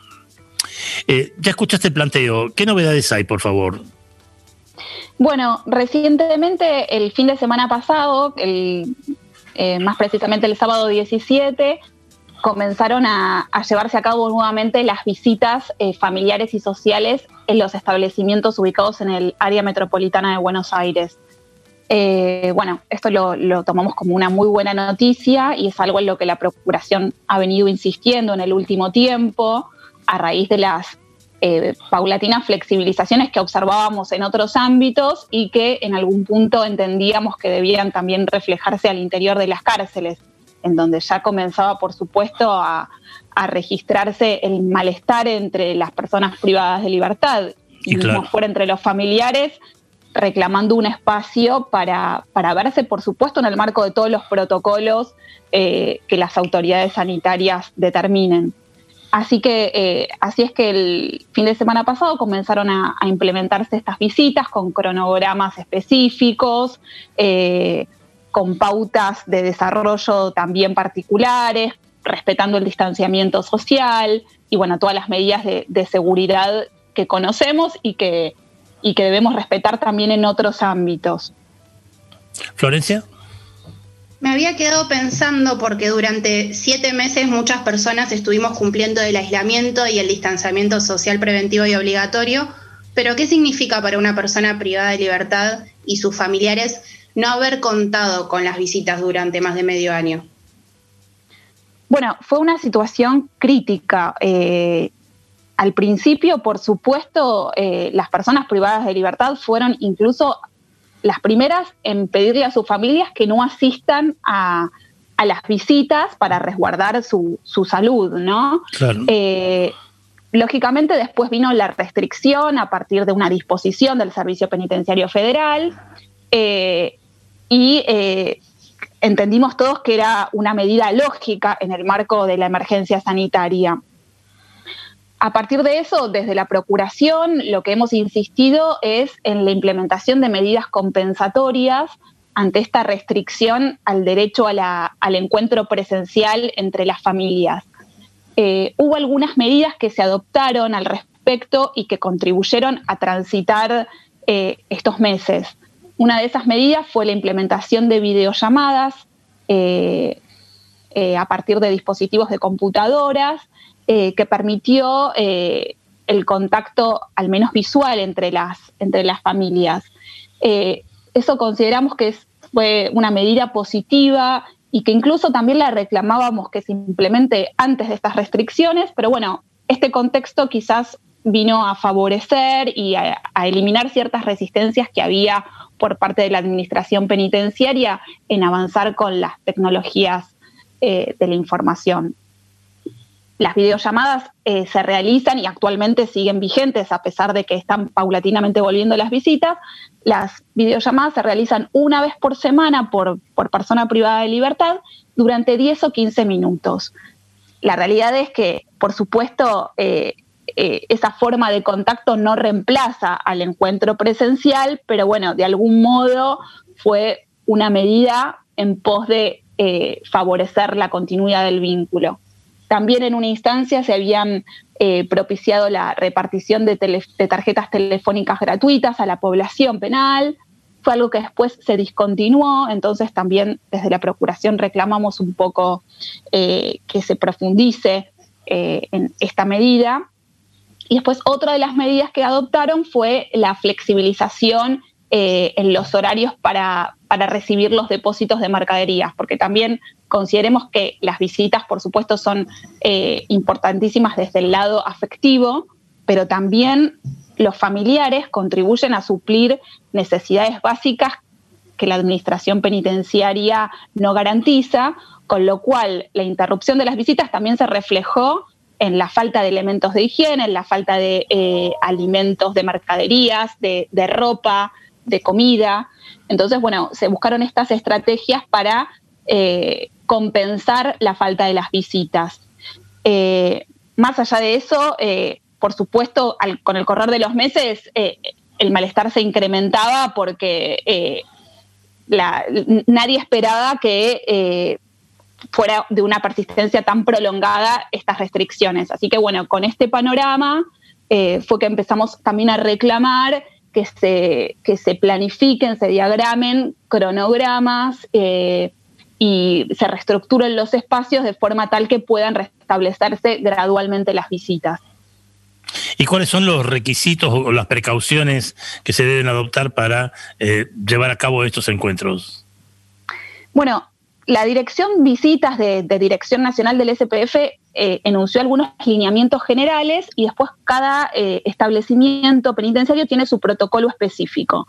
Eh, ya escuchaste el planteo. ¿Qué novedades hay, por favor? Bueno, recientemente, el fin de semana pasado, el, eh, más precisamente el sábado 17, comenzaron a, a llevarse a cabo nuevamente las visitas eh, familiares y sociales en los establecimientos ubicados en el área metropolitana de Buenos Aires. Eh, bueno, esto lo, lo tomamos como una muy buena noticia y es algo en lo que la Procuración ha venido insistiendo en el último tiempo a raíz de las eh, paulatinas flexibilizaciones que observábamos en otros ámbitos y que en algún punto entendíamos que debían también reflejarse al interior de las cárceles, en donde ya comenzaba, por supuesto, a, a registrarse el malestar entre las personas privadas de libertad y, Y mismo claro. fuera entre los familiares, reclamando un espacio para, para verse, por supuesto, en el marco de todos los protocolos eh, que las autoridades sanitarias determinen. Así que eh, así es que el fin de semana pasado comenzaron a, implementarse estas visitas con cronogramas específicos, eh, con pautas de desarrollo también particulares, respetando el distanciamiento social y bueno, todas las medidas de seguridad que conocemos y que, y que debemos respetar también en otros ámbitos. Florencia. Me había quedado pensando porque durante siete meses muchas personas estuvimos cumpliendo el aislamiento y el distanciamiento social preventivo y obligatorio, pero ¿qué significa para una persona privada de libertad y sus familiares no haber contado con las visitas durante más de medio año? Bueno, fue una situación crítica. Eh, al principio, por supuesto, eh, las personas privadas de libertad fueron incluso las primeras en pedirle a sus familias que no asistan a, a las visitas para resguardar su, su salud, ¿no? Claro. Eh, lógicamente después vino la restricción a partir de una disposición del Servicio Penitenciario Federal eh, y eh, entendimos todos que era una medida lógica en el marco de la emergencia sanitaria. A partir de eso, desde la Procuración, lo que hemos insistido es en la implementación de medidas compensatorias ante esta restricción al derecho al encuentro presencial entre las familias. Eh, hubo algunas medidas que se adoptaron al respecto y que contribuyeron a transitar eh, estos meses. Una de esas medidas fue la implementación de videollamadas eh, a partir de dispositivos de computadoras eh, que permitió eh, el contacto, al menos visual, entre las, entre las familias. Eh, eso consideramos que fue una medida positiva y que incluso también la reclamábamos que se implemente antes de estas restricciones, pero bueno, este contexto quizás vino a favorecer y a, eliminar ciertas resistencias que había por parte de la administración penitenciaria en avanzar con las tecnologías de la información. Las videollamadas eh, se realizan y actualmente siguen vigentes a pesar de que están paulatinamente volviendo las visitas. Las videollamadas se realizan una vez por semana por, por persona privada de libertad durante 10 o 15 minutos. La realidad es que, por supuesto, eh, eh, esa forma de contacto no reemplaza al encuentro presencial, pero bueno, de algún modo fue una medida en pos de favorecer la continuidad del vínculo. También en una instancia se habían eh, propiciado la repartición de, tarjetas telefónicas gratuitas a la población penal. Fue algo que después se discontinuó, entonces también desde la Procuración reclamamos un poco eh, que se profundice eh, en esta medida. Y después otra de las medidas que adoptaron fue la flexibilización en los horarios para, para recibir los depósitos de mercaderías, porque también consideremos que las visitas, por supuesto, son eh, importantísimas desde el lado afectivo, pero también los familiares contribuyen a suplir necesidades básicas que la administración penitenciaria no garantiza, con lo cual la interrupción de las visitas también se reflejó en la falta de elementos de higiene, en la falta de eh, alimentos, de mercaderías, de, ropa, de comida. Entonces, bueno, se buscaron estas estrategias para eh, compensar la falta de las visitas. Eh, más allá de eso, eh, por supuesto, con el correr de los meses, eh, el malestar se incrementaba porque nadie esperaba que fuera de una persistencia tan prolongada estas restricciones. Así que bueno, con este panorama fue que empezamos también a reclamar que se, que se planifiquen, se diagramen cronogramas y se reestructuren los espacios de forma tal que puedan restablecerse gradualmente las visitas. ¿Y cuáles son los requisitos o las precauciones que se deben adoptar para eh, llevar a cabo estos encuentros? Bueno, la Dirección Visitas de, de Dirección Nacional del SPF eh, enunció algunos lineamientos generales y después cada eh, establecimiento penitenciario tiene su protocolo específico.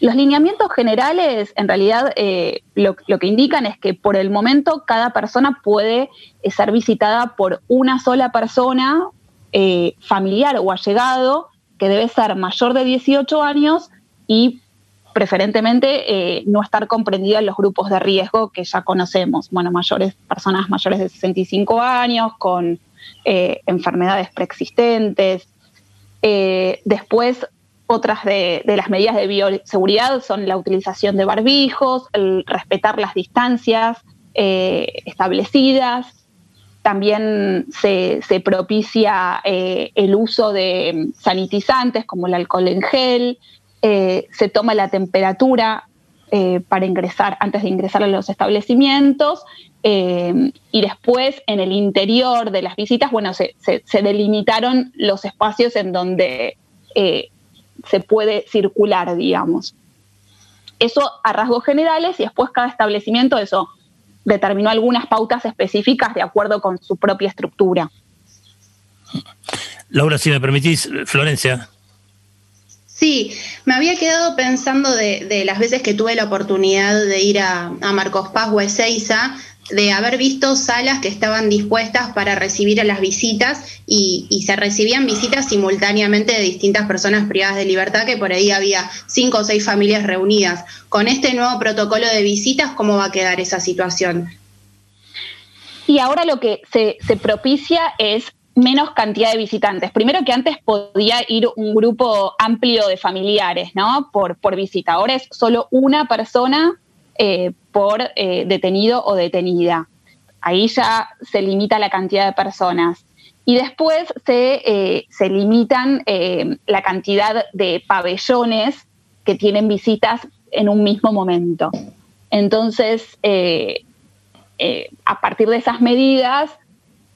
Los lineamientos generales, en realidad, eh, lo, que indican es que por el momento cada persona puede eh, ser visitada por una sola persona, eh, familiar o allegado, que debe ser mayor de 18 años y preferentemente no estar comprendida en los grupos de riesgo que ya conocemos, bueno, mayores, personas mayores de 65 años, con enfermedades preexistentes. Después, otras de, las medidas de bioseguridad son la utilización de barbijos, el respetar las distancias eh, establecidas. También se, propicia eh, el uso de sanitizantes como el alcohol en gel, eh, se toma la temperatura para ingresar, antes de ingresar a los establecimientos, y después en el interior de las visitas, bueno, se, delimitaron los espacios en donde se puede circular, digamos. Eso a rasgos generales y después cada establecimiento eso determinó algunas pautas específicas de acuerdo con su propia estructura. Laura, si me permitís, Florencia. Sí, me había quedado pensando de, de las veces que tuve la oportunidad de ir a, a Marcos Paz o a Ezeiza, de haber visto salas que estaban dispuestas para recibir a las visitas y, se recibían visitas simultáneamente de distintas personas privadas de libertad, que por ahí había cinco o seis familias reunidas. Con este nuevo protocolo de visitas, ¿cómo va a quedar esa situación? Y ahora lo que se, se propicia es menos cantidad de visitantes. Primero que antes podía ir un grupo amplio de familiares, ¿no? Por, por visita. Ahora es solo una persona eh, por eh, detenido o detenida. Ahí ya se limita la cantidad de personas. Y después se, eh, se limitan eh, la cantidad de pabellones que tienen visitas en un mismo momento. Entonces, a partir de esas medidas,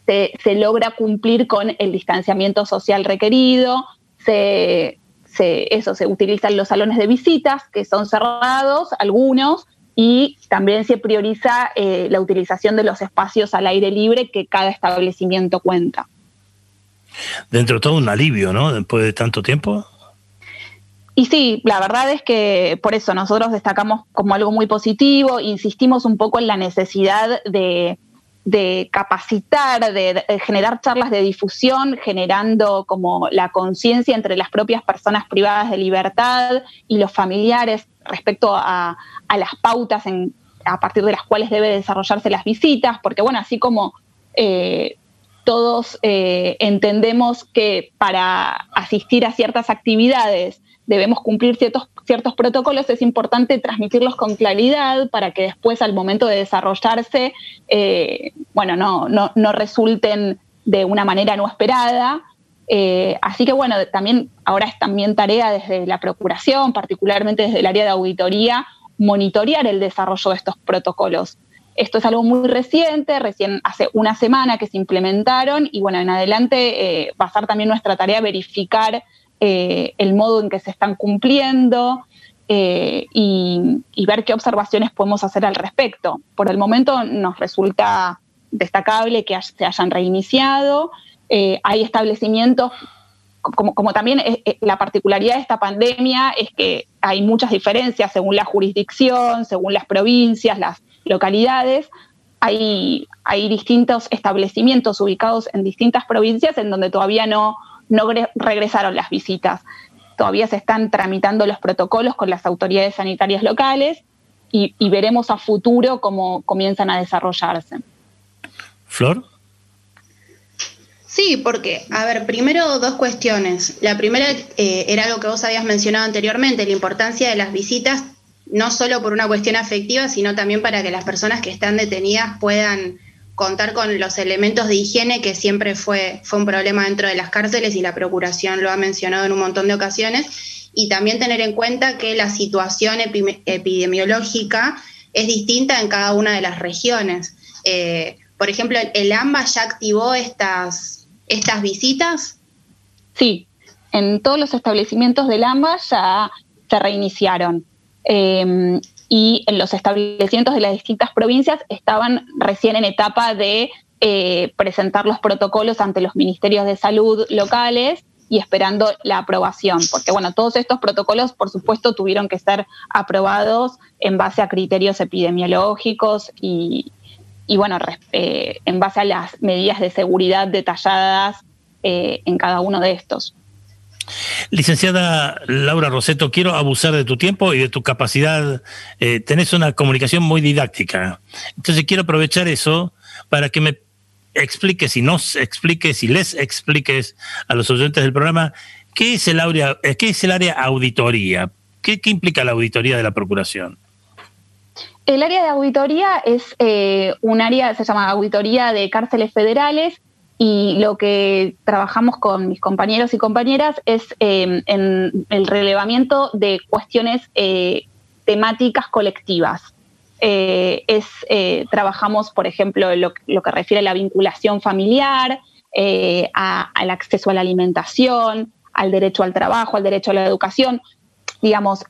se, se logra cumplir con el distanciamiento social requerido, se, se- eso, se utilizan los salones de visitas, que son cerrados, algunos, y también se prioriza eh, la utilización de los espacios al aire libre que cada establecimiento cuenta. Dentro de todo un alivio, ¿no? Después de tanto tiempo. Y sí, la verdad es que por eso nosotros destacamos como algo muy positivo, insistimos un poco en la necesidad de, de capacitar, de, de generar charlas de difusión, generando como la conciencia entre las propias personas privadas de libertad y los familiares respecto a, las pautas en- a partir de las cuales debe desarrollarse las visitas, porque bueno, así como eh, todos eh, entendemos que para asistir a ciertas actividades debemos cumplir ciertos, ciertos protocolos, es importante transmitirlos con claridad para que después al momento de desarrollarse, eh, bueno, no, no, no resulten de una manera no esperada. Eh, así que bueno, también ahora es también tarea desde la Procuración, particularmente desde el área de auditoría, monitorear el desarrollo de estos protocolos. Esto es algo muy reciente, recién hace una semana que se implementaron y bueno, en adelante eh, va a ser también nuestra tarea verificar eh, el modo en que se están cumpliendo eh, y, y ver qué observaciones podemos hacer al respecto. Por el momento nos resulta destacable que se hayan reiniciado. Eh, hay establecimientos como, también eh, eh, la particularidad de esta pandemia es que hay muchas diferencias según la jurisdicción, según las provincias, las localidades. Hay, hay distintos establecimientos ubicados en distintas provincias en donde todavía no, no gre- regresaron las visitas. Todavía se están tramitando los protocolos con las autoridades sanitarias locales y veremos a futuro cómo comienzan a desarrollarse. Flor. Sí, porque, a ver, primero dos cuestiones. La primera eh, era algo que vos habías mencionado anteriormente, la importancia de las visitas, no solo por una cuestión afectiva, sino también para que las personas que están detenidas puedan contar con los elementos de higiene, que siempre fue, fue un problema dentro de las cárceles y la Procuración lo ha mencionado en un montón de ocasiones. Y también tener en cuenta que la situación epi- epidemiológica es distinta en cada una de las regiones. Eh, por ejemplo, el AMBA ya activó estas, estas visitas. Sí, en todos los establecimientos del AMBA ya se reiniciaron. Eh, y en los establecimientos de las distintas provincias estaban recién en etapa de eh, presentar los protocolos ante los ministerios de salud locales y esperando la aprobación, porque bueno, todos estos protocolos, por supuesto, tuvieron que ser aprobados en base a criterios epidemiológicos y, y bueno, eh, en base a las medidas de seguridad detalladas eh, en cada uno de estos. Licenciada Laura Roseto, quiero abusar de tu tiempo y de tu capacidad. Eh, tenés una comunicación muy didáctica. Entonces quiero aprovechar eso para que me expliques y nos expliques y les expliques a los oyentes del programa qué es el área, eh, qué es el área auditoría. ¿Qué, qué implica la auditoría de la Procuración? El área de auditoría es eh, un área, se llama Auditoría de Cárceles Federales, y lo que trabajamos con mis compañeros y compañeras es eh, en el relevamiento de cuestiones eh, temáticas colectivas. Eh, es, eh, trabajamos, por ejemplo, lo, lo que refiere a la vinculación familiar, eh, al acceso a la alimentación, al derecho al trabajo, al derecho a la educación. Digamos,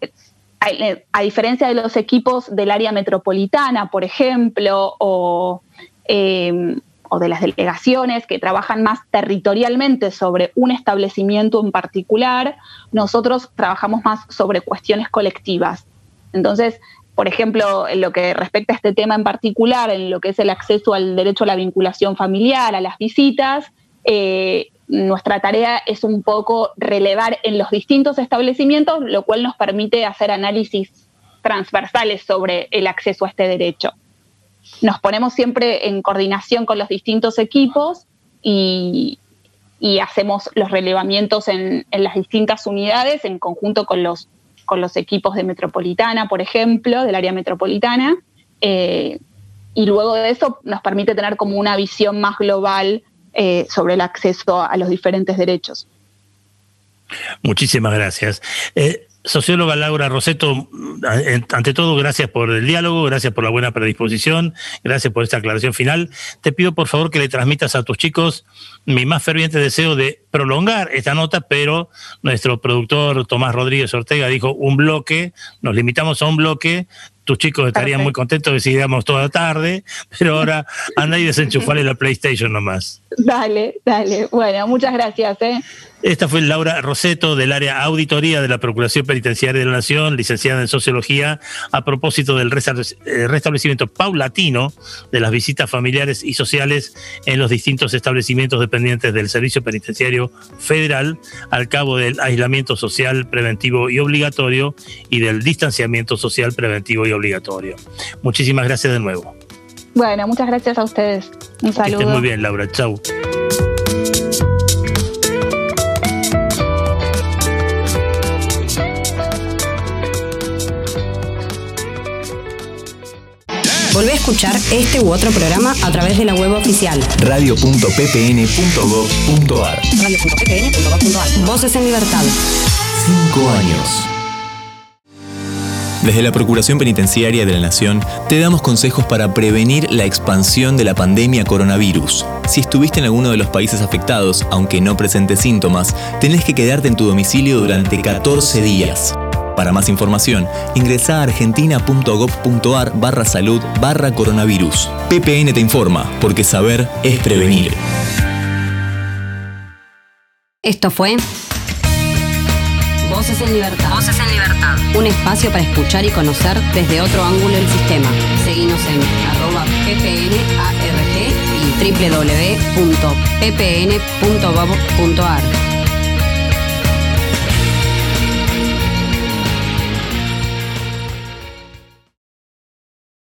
a, diferencia de los equipos del área metropolitana, por ejemplo, o, eh, o de las delegaciones que trabajan más territorialmente sobre un establecimiento en particular, nosotros trabajamos más sobre cuestiones colectivas. Entonces, por ejemplo, en lo que respecta a este tema en particular, en lo que es el acceso al derecho a la vinculación familiar, a las visitas, eh, nuestra tarea es un poco relevar en los distintos establecimientos, lo cual nos permite hacer análisis transversales sobre el acceso a este derecho. Nos ponemos siempre en coordinación con los distintos equipos y, hacemos los relevamientos en, en las distintas unidades en conjunto con los, con los equipos de metropolitana, por ejemplo, del área metropolitana. eh, y luego de eso nos permite tener como una visión más global eh, sobre el acceso a los diferentes derechos. Muchísimas gracias. Eh, socióloga Laura Roseto, eh, ante todo, gracias por el diálogo, gracias por la buena predisposición, gracias por esta aclaración final. Te pido por favor que le transmitas a tus chicos mi más ferviente deseo de prolongar esta nota, pero nuestro productor Tomás Rodríguez Ortega dijo un bloque, nos limitamos a un bloque. Tus chicos estarían muy contentos de si digamos toda tarde, pero ahora anda y desenchufale la PlayStation nomás. Dale, dale. Bueno, muchas gracias. ¿eh? Esta fue Laura Roseto del área auditoría de la Procuración Penitenciaria de la Nación, licenciada en Sociología, a propósito del eh, restablecimiento paulatino de las visitas familiares y sociales en los distintos establecimientos dependientes del Servicio Penitenciario Federal al cabo del aislamiento social preventivo y obligatorio y del distanciamiento social preventivo y obligatorio. Muchísimas gracias de nuevo. Bueno, muchas gracias a ustedes. Un Que saludo. muy bien, Laura. Chau. Volvé a escuchar este u otro programa a través de la web oficial radio.ppn.gov.ar radio.ppn.gov.ar. Voces en Libertad. Cinco años. Desde la Procuración Penitenciaria de la Nación te damos consejos para prevenir la expansión de la pandemia coronavirus. Si estuviste en alguno de los países afectados, aunque no presentes síntomas, tenés que quedarte en tu domicilio durante 14 días. Para más información, ingresa a argentina.gov.ar barra salud barra coronavirus. PPN te informa, porque saber es prevenir. Esto fue Voces en Libertad. Voces en Libertad. Un espacio para escuchar y conocer desde otro ángulo el sistema. Seguimos en arroba ppnarg y www.ppn.gov.ar.